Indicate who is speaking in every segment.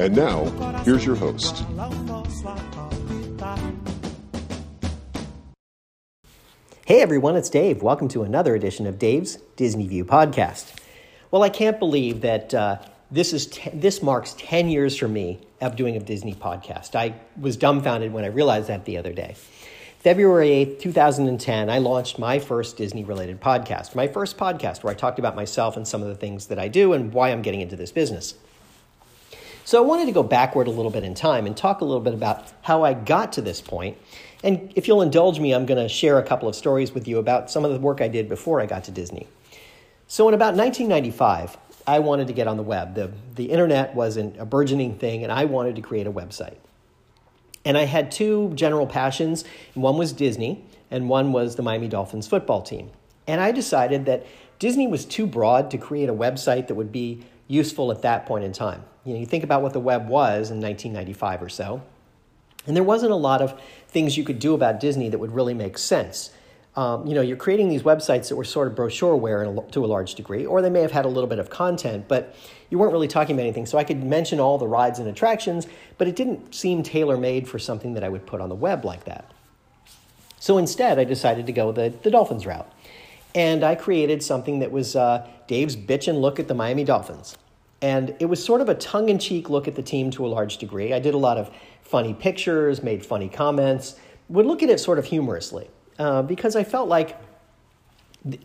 Speaker 1: And now, here's your host.
Speaker 2: Hey everyone, it's Dave. Welcome to another edition of Dave's Disney View podcast. Well, I can't believe that uh, this is te- this marks ten years for me of doing a Disney podcast. I was dumbfounded when I realized that the other day. February 8th, 2010, I launched my first Disney related podcast. My first podcast where I talked about myself and some of the things that I do and why I'm getting into this business. So I wanted to go backward a little bit in time and talk a little bit about how I got to this point. And if you'll indulge me, I'm going to share a couple of stories with you about some of the work I did before I got to Disney. So in about 1995, I wanted to get on the web. The, the internet was an, a burgeoning thing, and I wanted to create a website. And I had two general passions. One was Disney, and one was the Miami Dolphins football team. And I decided that Disney was too broad to create a website that would be useful at that point in time. You know, you think about what the web was in 1995 or so, and there wasn't a lot of things you could do about Disney that would really make sense. Um, you know, you're creating these websites that were sort of brochureware to a large degree, or they may have had a little bit of content, but you weren't really talking about anything. So I could mention all the rides and attractions, but it didn't seem tailor made for something that I would put on the web like that. So instead, I decided to go the, the Dolphins route. And I created something that was uh, Dave's Bitchin' look at the Miami Dolphins. And it was sort of a tongue in cheek look at the team to a large degree. I did a lot of funny pictures, made funny comments, would look at it sort of humorously uh, because I felt like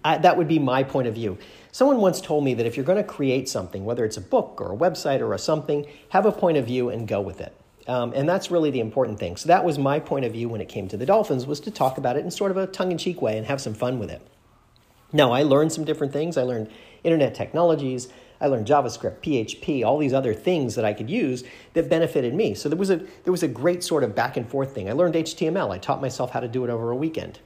Speaker 2: I, that would be my point of view. Someone once told me that if you're going to create something, whether it's a book or a website or a something, have a point of view and go with it. Um, and that's really the important thing. So that was my point of view when it came to the Dolphins, was to talk about it in sort of a tongue-in-cheek way and have some fun with it. Now, I learned some different things. I learned internet technologies. I learned JavaScript, PHP, all these other things that I could use that benefited me. So there was a there was a great sort of back and forth thing. I learned HTML. I taught myself how to do it over a weekend.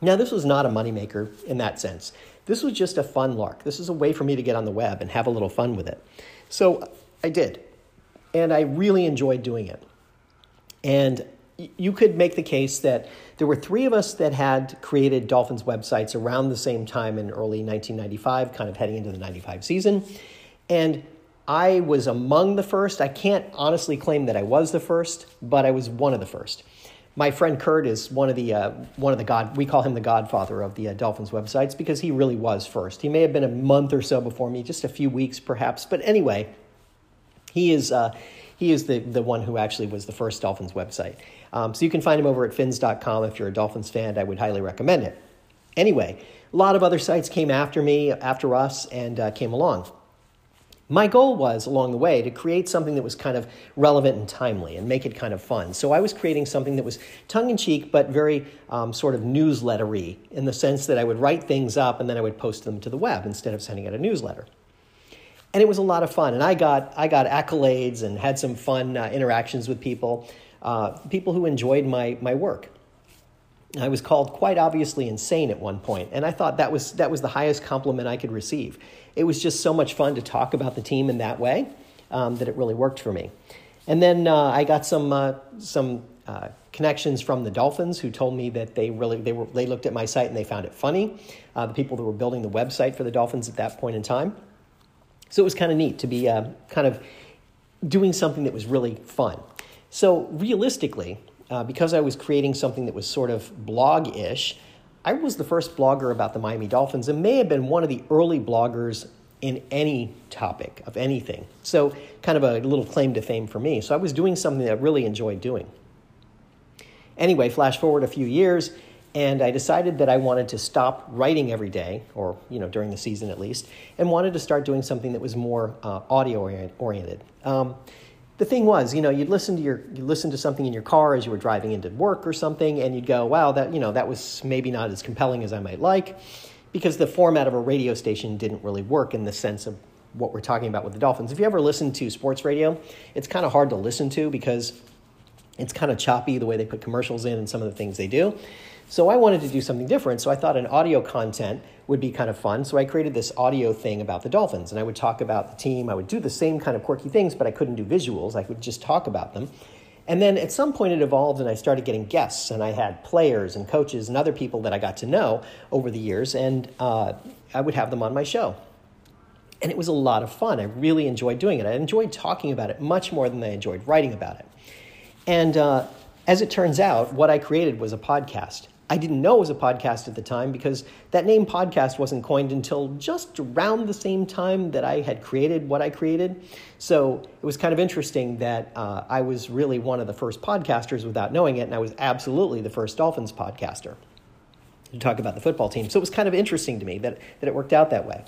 Speaker 2: Now this was not a moneymaker in that sense. This was just a fun lark. This is a way for me to get on the web and have a little fun with it. So I did. And I really enjoyed doing it. And you could make the case that there were three of us that had created Dolphins websites around the same time in early 1995, kind of heading into the 95 season. And I was among the first. I can't honestly claim that I was the first, but I was one of the first. My friend Kurt is one of the uh, one of the god. We call him the godfather of the uh, Dolphins websites because he really was first. He may have been a month or so before me, just a few weeks perhaps. But anyway, he is uh, he is the the one who actually was the first Dolphins website. Um, so you can find him over at fins.com if you're a Dolphins fan. I would highly recommend it. Anyway, a lot of other sites came after me, after us, and uh, came along. My goal was along the way to create something that was kind of relevant and timely and make it kind of fun. So I was creating something that was tongue in cheek but very um, sort of newslettery in the sense that I would write things up and then I would post them to the web instead of sending out a newsletter. And it was a lot of fun. And I got, I got accolades and had some fun uh, interactions with people uh, people who enjoyed my, my work. I was called quite obviously insane at one point, and I thought that was, that was the highest compliment I could receive. It was just so much fun to talk about the team in that way um, that it really worked for me. And then uh, I got some, uh, some uh, connections from the Dolphins who told me that they really they, were, they looked at my site and they found it funny. Uh, the people that were building the website for the Dolphins at that point in time. So it was kind of neat to be uh, kind of doing something that was really fun. So, realistically, uh, because I was creating something that was sort of blog ish, I was the first blogger about the Miami Dolphins and may have been one of the early bloggers in any topic of anything. So, kind of a little claim to fame for me. So, I was doing something that I really enjoyed doing. Anyway, flash forward a few years, and I decided that I wanted to stop writing every day, or you know during the season at least, and wanted to start doing something that was more uh, audio oriented. Um, the thing was, you know, you'd listen to your you listen to something in your car as you were driving into work or something, and you'd go, "Wow, that you know that was maybe not as compelling as I might like," because the format of a radio station didn't really work in the sense of what we're talking about with the Dolphins. If you ever listen to sports radio, it's kind of hard to listen to because it's kind of choppy the way they put commercials in and some of the things they do. So I wanted to do something different. So I thought an audio content would be kind of fun. So I created this audio thing about the Dolphins, and I would talk about the team. I would do the same kind of quirky things, but I couldn't do visuals. I would just talk about them. And then at some point it evolved, and I started getting guests, and I had players and coaches and other people that I got to know over the years, and uh, I would have them on my show. And it was a lot of fun. I really enjoyed doing it. I enjoyed talking about it much more than I enjoyed writing about it. And uh, as it turns out, what I created was a podcast. I didn't know it was a podcast at the time because that name podcast wasn't coined until just around the same time that I had created what I created. So it was kind of interesting that uh, I was really one of the first podcasters without knowing it, and I was absolutely the first Dolphins podcaster to talk about the football team. So it was kind of interesting to me that, that it worked out that way.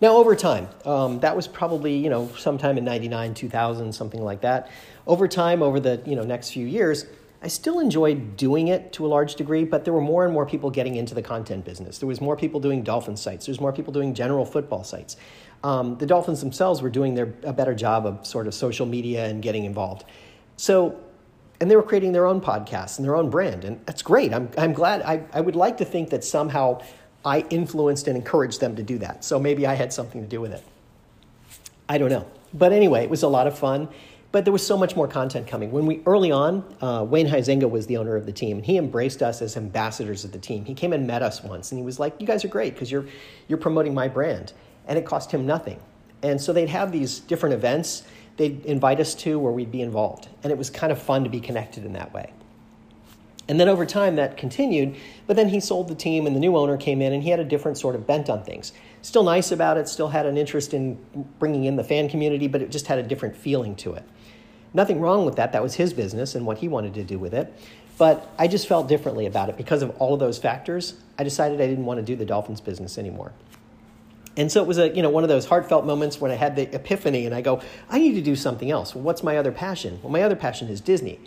Speaker 2: Now, over time, um, that was probably, you know, sometime in 99, 2000, something like that. Over time, over the, you know, next few years, I still enjoyed doing it to a large degree, but there were more and more people getting into the content business. There was more people doing Dolphin sites. There's more people doing general football sites. Um, the Dolphins themselves were doing their, a better job of sort of social media and getting involved. So, and they were creating their own podcasts and their own brand, and that's great. I'm, I'm glad. I, I would like to think that somehow I influenced and encouraged them to do that. So maybe I had something to do with it. I don't know. But anyway, it was a lot of fun. But there was so much more content coming. When we early on, uh, Wayne Huizenga was the owner of the team, and he embraced us as ambassadors of the team. He came and met us once, and he was like, "You guys are great because you're you're promoting my brand," and it cost him nothing. And so they'd have these different events they'd invite us to where we'd be involved, and it was kind of fun to be connected in that way. And then over time that continued, but then he sold the team and the new owner came in and he had a different sort of bent on things. Still nice about it, still had an interest in bringing in the fan community, but it just had a different feeling to it. Nothing wrong with that. That was his business and what he wanted to do with it. But I just felt differently about it because of all of those factors. I decided I didn't want to do the Dolphins business anymore. And so it was a, you know, one of those heartfelt moments when I had the epiphany and I go, I need to do something else. Well, what's my other passion? Well, my other passion is Disney.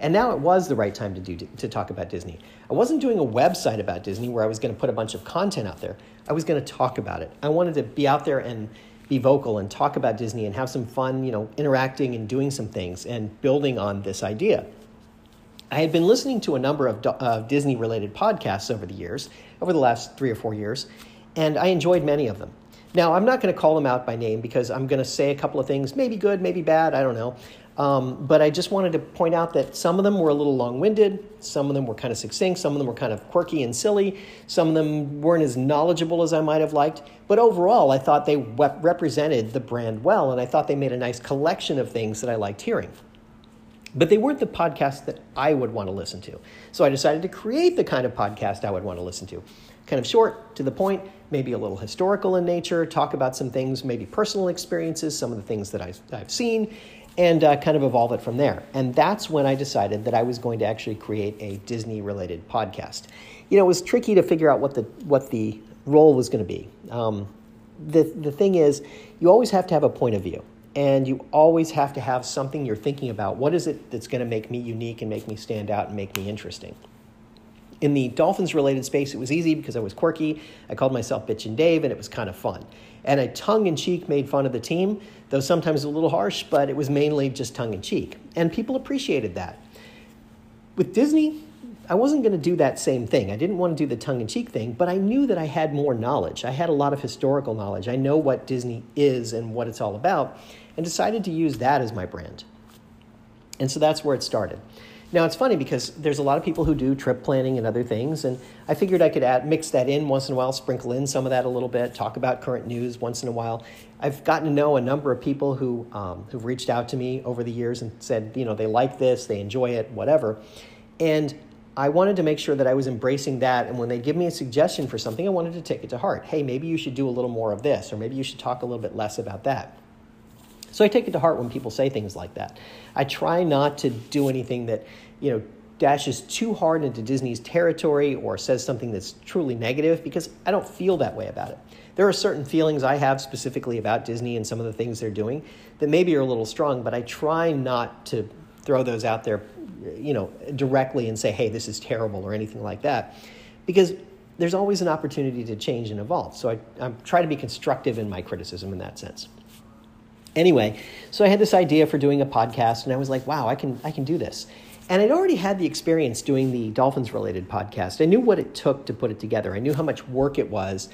Speaker 2: And now it was the right time to do to talk about Disney. I wasn't doing a website about Disney where I was going to put a bunch of content out there. I was going to talk about it. I wanted to be out there and be vocal and talk about Disney and have some fun, you know, interacting and doing some things and building on this idea. I had been listening to a number of uh, Disney related podcasts over the years, over the last three or four years, and I enjoyed many of them. Now, I'm not going to call them out by name because I'm going to say a couple of things, maybe good, maybe bad, I don't know. Um, but I just wanted to point out that some of them were a little long winded, some of them were kind of succinct, some of them were kind of quirky and silly, some of them weren't as knowledgeable as I might have liked. But overall, I thought they rep- represented the brand well, and I thought they made a nice collection of things that I liked hearing. But they weren't the podcast that I would want to listen to. So I decided to create the kind of podcast I would want to listen to. Kind of short, to the point, maybe a little historical in nature, talk about some things, maybe personal experiences, some of the things that I've, I've seen, and uh, kind of evolve it from there. And that's when I decided that I was going to actually create a Disney related podcast. You know, it was tricky to figure out what the, what the role was going to be. Um, the, the thing is, you always have to have a point of view. And you always have to have something you're thinking about. What is it that's going to make me unique and make me stand out and make me interesting? In the Dolphins related space, it was easy because I was quirky. I called myself Bitchin' Dave, and it was kind of fun. And I tongue in cheek made fun of the team, though sometimes a little harsh, but it was mainly just tongue in cheek. And people appreciated that. With Disney, I wasn't going to do that same thing. I didn't want to do the tongue in cheek thing, but I knew that I had more knowledge. I had a lot of historical knowledge. I know what Disney is and what it's all about, and decided to use that as my brand. And so that's where it started. Now it's funny because there's a lot of people who do trip planning and other things, and I figured I could add mix that in once in a while, sprinkle in some of that a little bit, talk about current news once in a while. I've gotten to know a number of people who um, who've reached out to me over the years and said, you know, they like this, they enjoy it, whatever, and I wanted to make sure that I was embracing that. And when they give me a suggestion for something, I wanted to take it to heart. Hey, maybe you should do a little more of this, or maybe you should talk a little bit less about that. So I take it to heart when people say things like that. I try not to do anything that, you know, dashes too hard into Disney's territory or says something that's truly negative because I don't feel that way about it. There are certain feelings I have specifically about Disney and some of the things they're doing that maybe are a little strong, but I try not to throw those out there, you know, directly and say, "Hey, this is terrible" or anything like that, because there's always an opportunity to change and evolve. So I, I try to be constructive in my criticism in that sense. Anyway, so I had this idea for doing a podcast, and I was like, "Wow, I can I can do this." And I'd already had the experience doing the Dolphins related podcast. I knew what it took to put it together. I knew how much work it was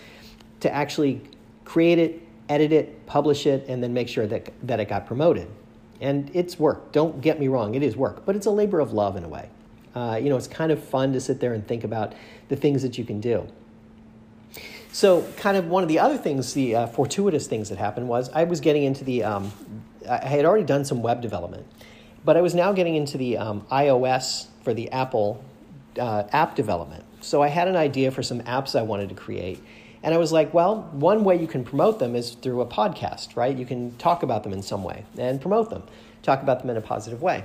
Speaker 2: to actually create it, edit it, publish it, and then make sure that, that it got promoted. And it's work. Don't get me wrong, it is work, but it's a labor of love in a way. Uh, you know, it's kind of fun to sit there and think about the things that you can do. So, kind of one of the other things, the uh, fortuitous things that happened was I was getting into the, um, I had already done some web development. But I was now getting into the um, iOS for the Apple uh, app development. So I had an idea for some apps I wanted to create. And I was like, well, one way you can promote them is through a podcast, right? You can talk about them in some way and promote them, talk about them in a positive way.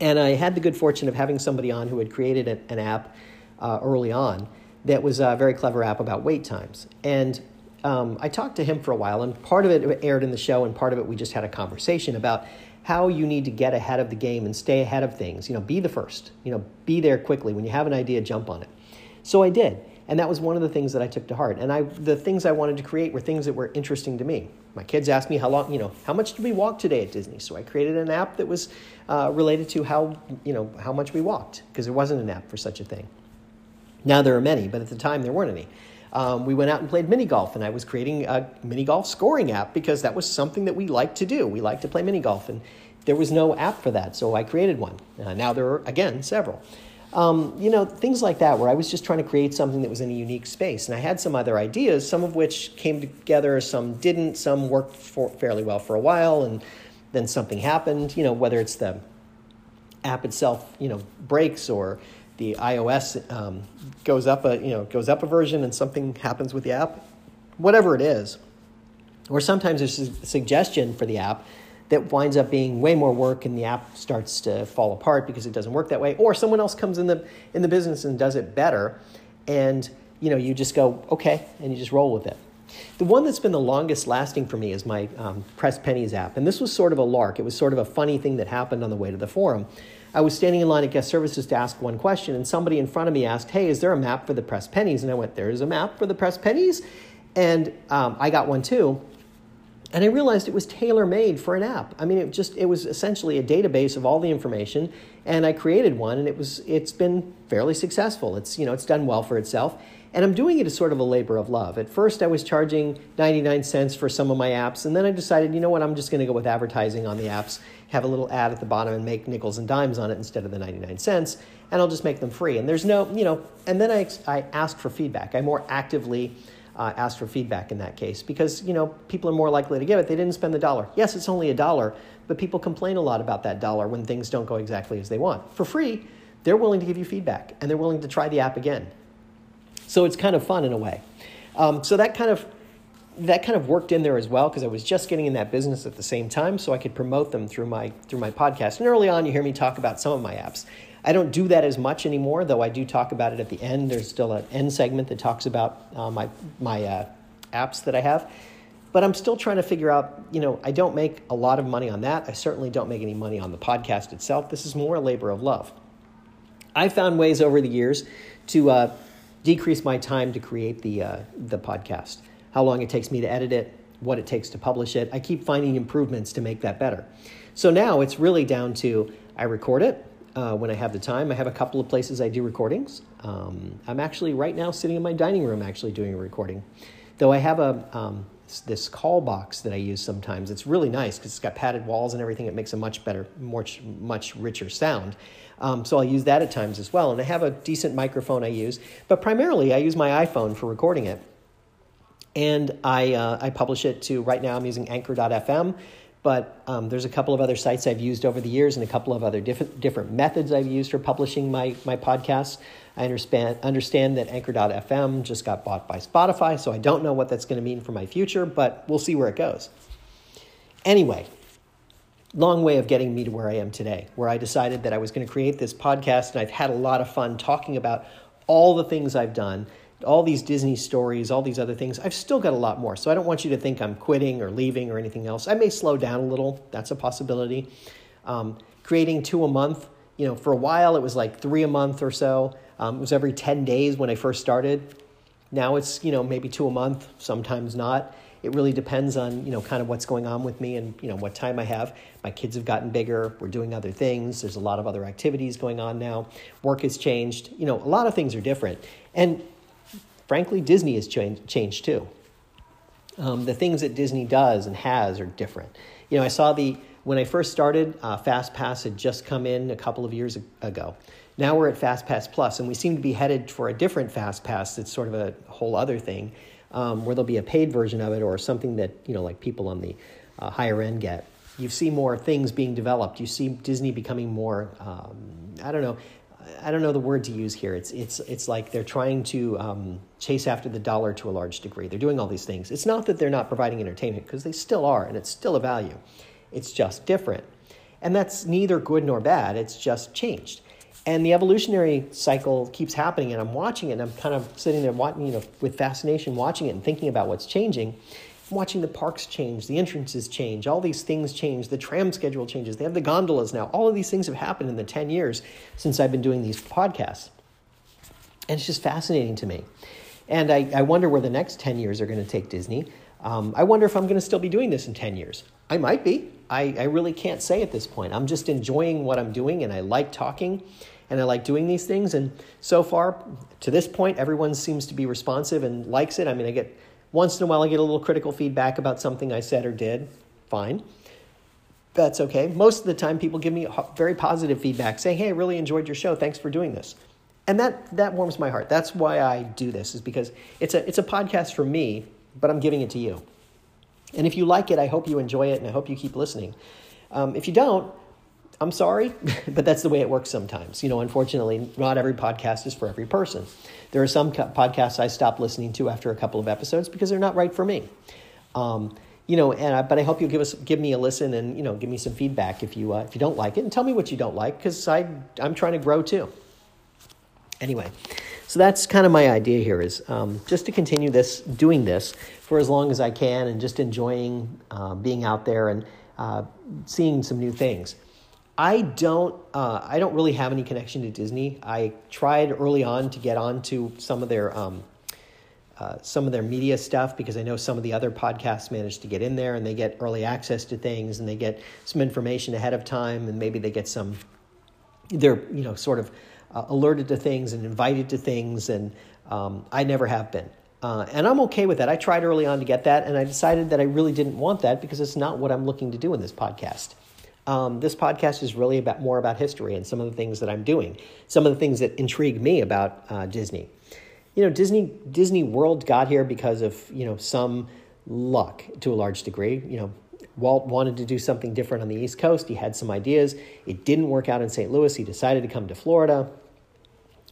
Speaker 2: And I had the good fortune of having somebody on who had created an app uh, early on that was a very clever app about wait times. And um, I talked to him for a while, and part of it aired in the show, and part of it we just had a conversation about how you need to get ahead of the game and stay ahead of things. You know, be the first. You know, be there quickly. When you have an idea, jump on it. So I did. And that was one of the things that I took to heart. And I, the things I wanted to create were things that were interesting to me. My kids asked me how long, you know, how much did we walk today at Disney? So I created an app that was uh, related to how, you know, how much we walked because there wasn't an app for such a thing. Now there are many, but at the time there weren't any. Um, we went out and played mini golf, and I was creating a mini golf scoring app because that was something that we liked to do. We liked to play mini golf, and there was no app for that, so I created one. Uh, now there are, again, several. Um, you know, things like that, where I was just trying to create something that was in a unique space. And I had some other ideas, some of which came together, some didn't, some worked for, fairly well for a while, and then something happened, you know, whether it's the app itself, you know, breaks or the iOS um, goes up a you know goes up a version and something happens with the app, whatever it is, or sometimes there's a suggestion for the app that winds up being way more work and the app starts to fall apart because it doesn't work that way, or someone else comes in the in the business and does it better, and you know you just go okay and you just roll with it. The one that's been the longest lasting for me is my um, Press Pennies app, and this was sort of a lark. It was sort of a funny thing that happened on the way to the forum. I was standing in line at guest services to ask one question, and somebody in front of me asked, Hey, is there a map for the press pennies? And I went, There's a map for the press pennies. And um, I got one too. And I realized it was tailor made for an app. I mean, it just it was essentially a database of all the information, and I created one, and it was it's been fairly successful. It's you know it's done well for itself, and I'm doing it as sort of a labor of love. At first, I was charging 99 cents for some of my apps, and then I decided, you know what, I'm just going to go with advertising on the apps, have a little ad at the bottom, and make nickels and dimes on it instead of the 99 cents, and I'll just make them free. And there's no, you know, and then I, I asked for feedback. I more actively uh, for feedback in that case because, you know, people are more likely to give it. They didn't spend the dollar. Yes, it's only a dollar, but people complain a lot about that dollar when things don't go exactly as they want. For free, they're willing to give you feedback and they're willing to try the app again so it's kind of fun in a way. Um, so that kind of that kind of worked in there as well because I was just getting in that business at the same time, so I could promote them through my through my podcast. And early on, you hear me talk about some of my apps. I don't do that as much anymore, though I do talk about it at the end. There's still an end segment that talks about uh, my my uh, apps that I have. But I'm still trying to figure out, you know, I don't make a lot of money on that. I certainly don't make any money on the podcast itself. This is more a labor of love. I found ways over the years to uh, decrease my time to create the, uh, the podcast, how long it takes me to edit it, what it takes to publish it. I keep finding improvements to make that better. So now it's really down to I record it uh, when I have the time. I have a couple of places I do recordings. Um, I'm actually right now sitting in my dining room actually doing a recording. Though I have a um, this call box that I use sometimes. It's really nice because it's got padded walls and everything. It makes a much better, much much richer sound. Um, so I'll use that at times as well. And I have a decent microphone I use, but primarily I use my iPhone for recording it. And I, uh, I publish it to, right now I'm using anchor.fm, but um, there's a couple of other sites I've used over the years and a couple of other different, different methods I've used for publishing my, my podcasts. I understand, understand that anchor.fm just got bought by Spotify, so I don't know what that's going to mean for my future, but we'll see where it goes. Anyway, long way of getting me to where I am today, where I decided that I was going to create this podcast, and I've had a lot of fun talking about all the things I've done, all these Disney stories, all these other things. I've still got a lot more. So I don't want you to think I'm quitting or leaving or anything else. I may slow down a little. That's a possibility. Um, creating two a month, you know, for a while it was like three a month or so. Um, it was every 10 days when I first started. Now it's, you know, maybe two a month, sometimes not. It really depends on, you know, kind of what's going on with me and, you know, what time I have. My kids have gotten bigger. We're doing other things. There's a lot of other activities going on now. Work has changed. You know, a lot of things are different. And frankly, Disney has changed, changed too. Um, the things that Disney does and has are different. You know, I saw the, when I first started, uh, Fast Pass had just come in a couple of years ago. Now we're at Fast Pass Plus, and we seem to be headed for a different Fast Pass that's sort of a whole other thing, um, where there'll be a paid version of it or something that, you know, like people on the uh, higher end get. You see more things being developed. You see Disney becoming more, um, I don't know, I don't know the word to use here. It's it's it's like they're trying to um, chase after the dollar to a large degree. They're doing all these things. It's not that they're not providing entertainment because they still are, and it's still a value. It's just different, and that's neither good nor bad. It's just changed, and the evolutionary cycle keeps happening. And I'm watching it. and I'm kind of sitting there, watching, you know, with fascination, watching it and thinking about what's changing watching the parks change, the entrances change, all these things change, the tram schedule changes, they have the gondolas now. All of these things have happened in the 10 years since I've been doing these podcasts. And it's just fascinating to me. And I, I wonder where the next 10 years are going to take Disney. Um, I wonder if I'm going to still be doing this in 10 years. I might be. I, I really can't say at this point. I'm just enjoying what I'm doing and I like talking and I like doing these things. And so far, to this point, everyone seems to be responsive and likes it. I mean, I get once in a while, I get a little critical feedback about something I said or did. Fine. That's okay. Most of the time, people give me very positive feedback saying, Hey, I really enjoyed your show. Thanks for doing this. And that, that warms my heart. That's why I do this, is because it's a, it's a podcast for me, but I'm giving it to you. And if you like it, I hope you enjoy it and I hope you keep listening. Um, if you don't, I'm sorry, but that's the way it works sometimes. You know, unfortunately, not every podcast is for every person. There are some podcasts I stopped listening to after a couple of episodes because they're not right for me. Um, you know, and I, but I hope you'll give us give me a listen and you know give me some feedback if you uh, if you don't like it and tell me what you don't like because I I'm trying to grow too. Anyway, so that's kind of my idea here is um, just to continue this doing this for as long as I can and just enjoying uh, being out there and uh, seeing some new things. I don't. Uh, I don't really have any connection to Disney. I tried early on to get onto some of their um, uh, some of their media stuff because I know some of the other podcasts manage to get in there and they get early access to things and they get some information ahead of time and maybe they get some. They're you know sort of uh, alerted to things and invited to things and um, I never have been. Uh, and I'm okay with that. I tried early on to get that, and I decided that I really didn't want that because it's not what I'm looking to do in this podcast. Um, this podcast is really about more about history and some of the things that I'm doing, some of the things that intrigue me about uh, Disney. You know, Disney Disney World got here because of you know some luck to a large degree. You know, Walt wanted to do something different on the East Coast. He had some ideas. It didn't work out in St. Louis. He decided to come to Florida.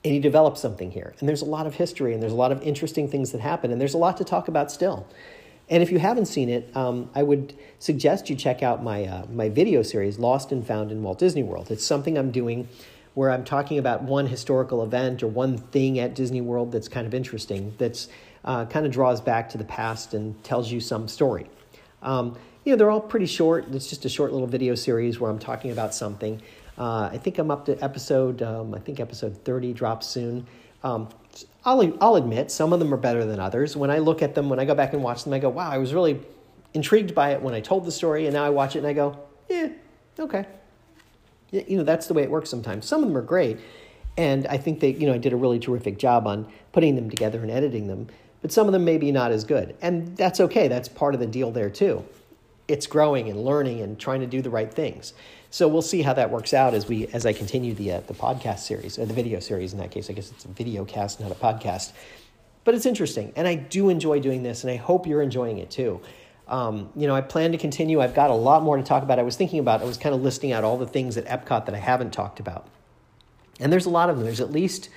Speaker 2: And he developed something here. And there's a lot of history and there's a lot of interesting things that happen. And there's a lot to talk about still. And if you haven't seen it, um, I would suggest you check out my, uh, my video series, Lost and Found in Walt Disney World. It's something I'm doing where I'm talking about one historical event or one thing at Disney World that's kind of interesting, that's uh, kind of draws back to the past and tells you some story. Um, you know, they're all pretty short. It's just a short little video series where I'm talking about something. Uh, I think I'm up to episode, um, I think episode 30 drops soon. Um, I'll, I'll admit some of them are better than others. When I look at them, when I go back and watch them, I go, wow, I was really intrigued by it when I told the story, and now I watch it and I go, yeah, okay. You know, that's the way it works sometimes. Some of them are great, and I think they, you know, I did a really terrific job on putting them together and editing them, but some of them maybe not as good. And that's okay, that's part of the deal there too. It's growing and learning and trying to do the right things. So we'll see how that works out as we as I continue the uh, the podcast series or the video series. In that case, I guess it's a video cast, not a podcast. But it's interesting, and I do enjoy doing this, and I hope you're enjoying it too. Um, you know, I plan to continue. I've got a lot more to talk about. I was thinking about. I was kind of listing out all the things at Epcot that I haven't talked about, and there's a lot of them. There's at least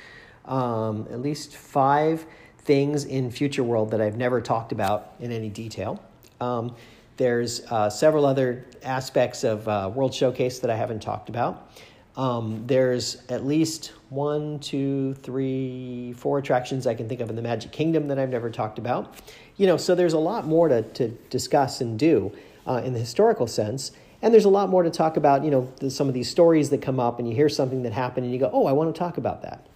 Speaker 2: um, at least five things in Future World that I've never talked about in any detail. Um, there's uh, several other aspects of uh, World Showcase that I haven't talked about. Um, there's at least one, two, three, four attractions I can think of in the Magic Kingdom that I've never talked about. You know, so there's a lot more to, to discuss and do uh, in the historical sense. And there's a lot more to talk about, you know, the, some of these stories that come up and you hear something that happened and you go, oh, I want to talk about that.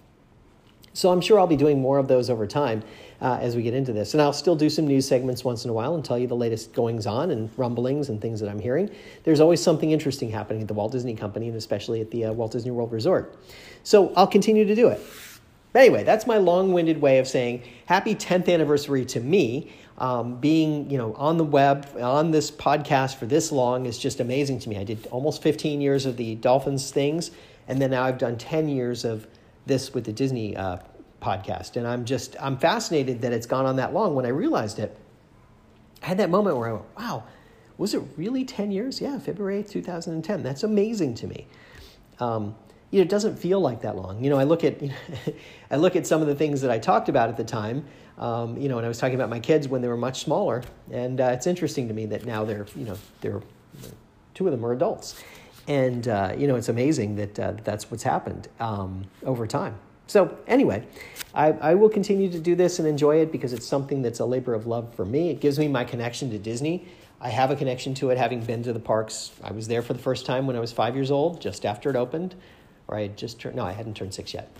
Speaker 2: So I'm sure I'll be doing more of those over time uh, as we get into this. And I'll still do some news segments once in a while and tell you the latest goings on and rumblings and things that I'm hearing. There's always something interesting happening at the Walt Disney Company and especially at the uh, Walt Disney World Resort. So I'll continue to do it. Anyway, that's my long-winded way of saying happy 10th anniversary to me. Um, being you know on the web on this podcast for this long is just amazing to me. I did almost 15 years of the Dolphins things, and then now I've done 10 years of this with the Disney uh, podcast, and I'm just I'm fascinated that it's gone on that long. When I realized it, I had that moment where I went, "Wow, was it really 10 years?" Yeah, February 8th, 2010. That's amazing to me. Um, you know, it doesn't feel like that long. You know, I look at you know, I look at some of the things that I talked about at the time. Um, you know, and I was talking about my kids when they were much smaller, and uh, it's interesting to me that now they're you know they're two of them are adults, and uh, you know it's amazing that uh, that's what's happened um, over time. So anyway, I, I will continue to do this and enjoy it because it's something that's a labor of love for me. It gives me my connection to Disney. I have a connection to it having been to the parks. I was there for the first time when I was five years old, just after it opened, or I had just turned, no, I hadn't turned six yet.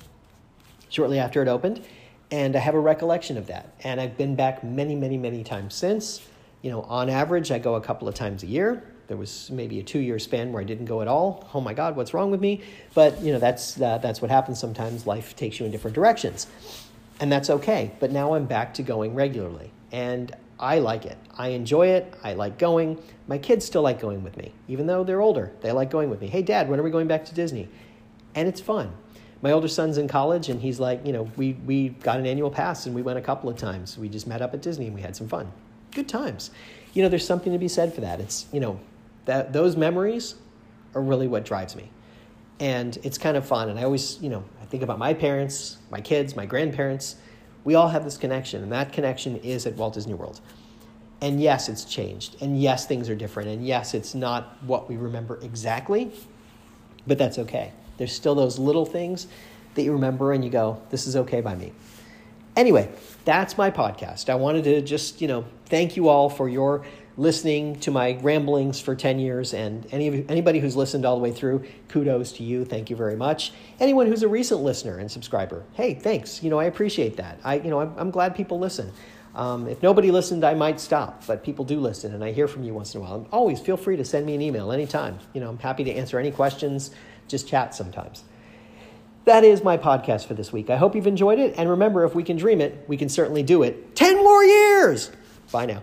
Speaker 2: Shortly after it opened, and I have a recollection of that. And I've been back many, many, many times since. You know, on average, I go a couple of times a year. There was maybe a two-year span where I didn't go at all. Oh my God, what's wrong with me? But you know, that's uh, that's what happens sometimes. Life takes you in different directions, and that's okay. But now I'm back to going regularly, and I like it. I enjoy it. I like going. My kids still like going with me, even though they're older. They like going with me. Hey, Dad, when are we going back to Disney? And it's fun. My older son's in college, and he's like, you know, we we got an annual pass, and we went a couple of times. We just met up at Disney, and we had some fun. Good times. You know, there's something to be said for that. It's you know that those memories are really what drives me. And it's kind of fun. And i always you know i think about my parents my kids my grandparents. We all have this connection and that connection is at walt disney world. And yes it's changed. And yes things are different. And yes it's not what we remember exactly but that's okay. There's still those little things that you remember and you go this is okay by me. Anyway that's my podcast. I wanted to just you know thank you all for your listening to my ramblings for 10 years. And any, anybody who's listened all the way through, kudos to you. Thank you very much. Anyone who's a recent listener and subscriber, hey, thanks. You know, I appreciate that. I, you know, I'm, I'm glad people listen. Um, if nobody listened, I might stop, but people do listen, and I hear from you once in a while. And always feel free to send me an email anytime. You know, I'm happy to answer any questions. Just chat sometimes. That is my podcast for this week. I hope you've enjoyed it. And remember, if we can dream it, we can certainly do it. 10 more years! Bye now.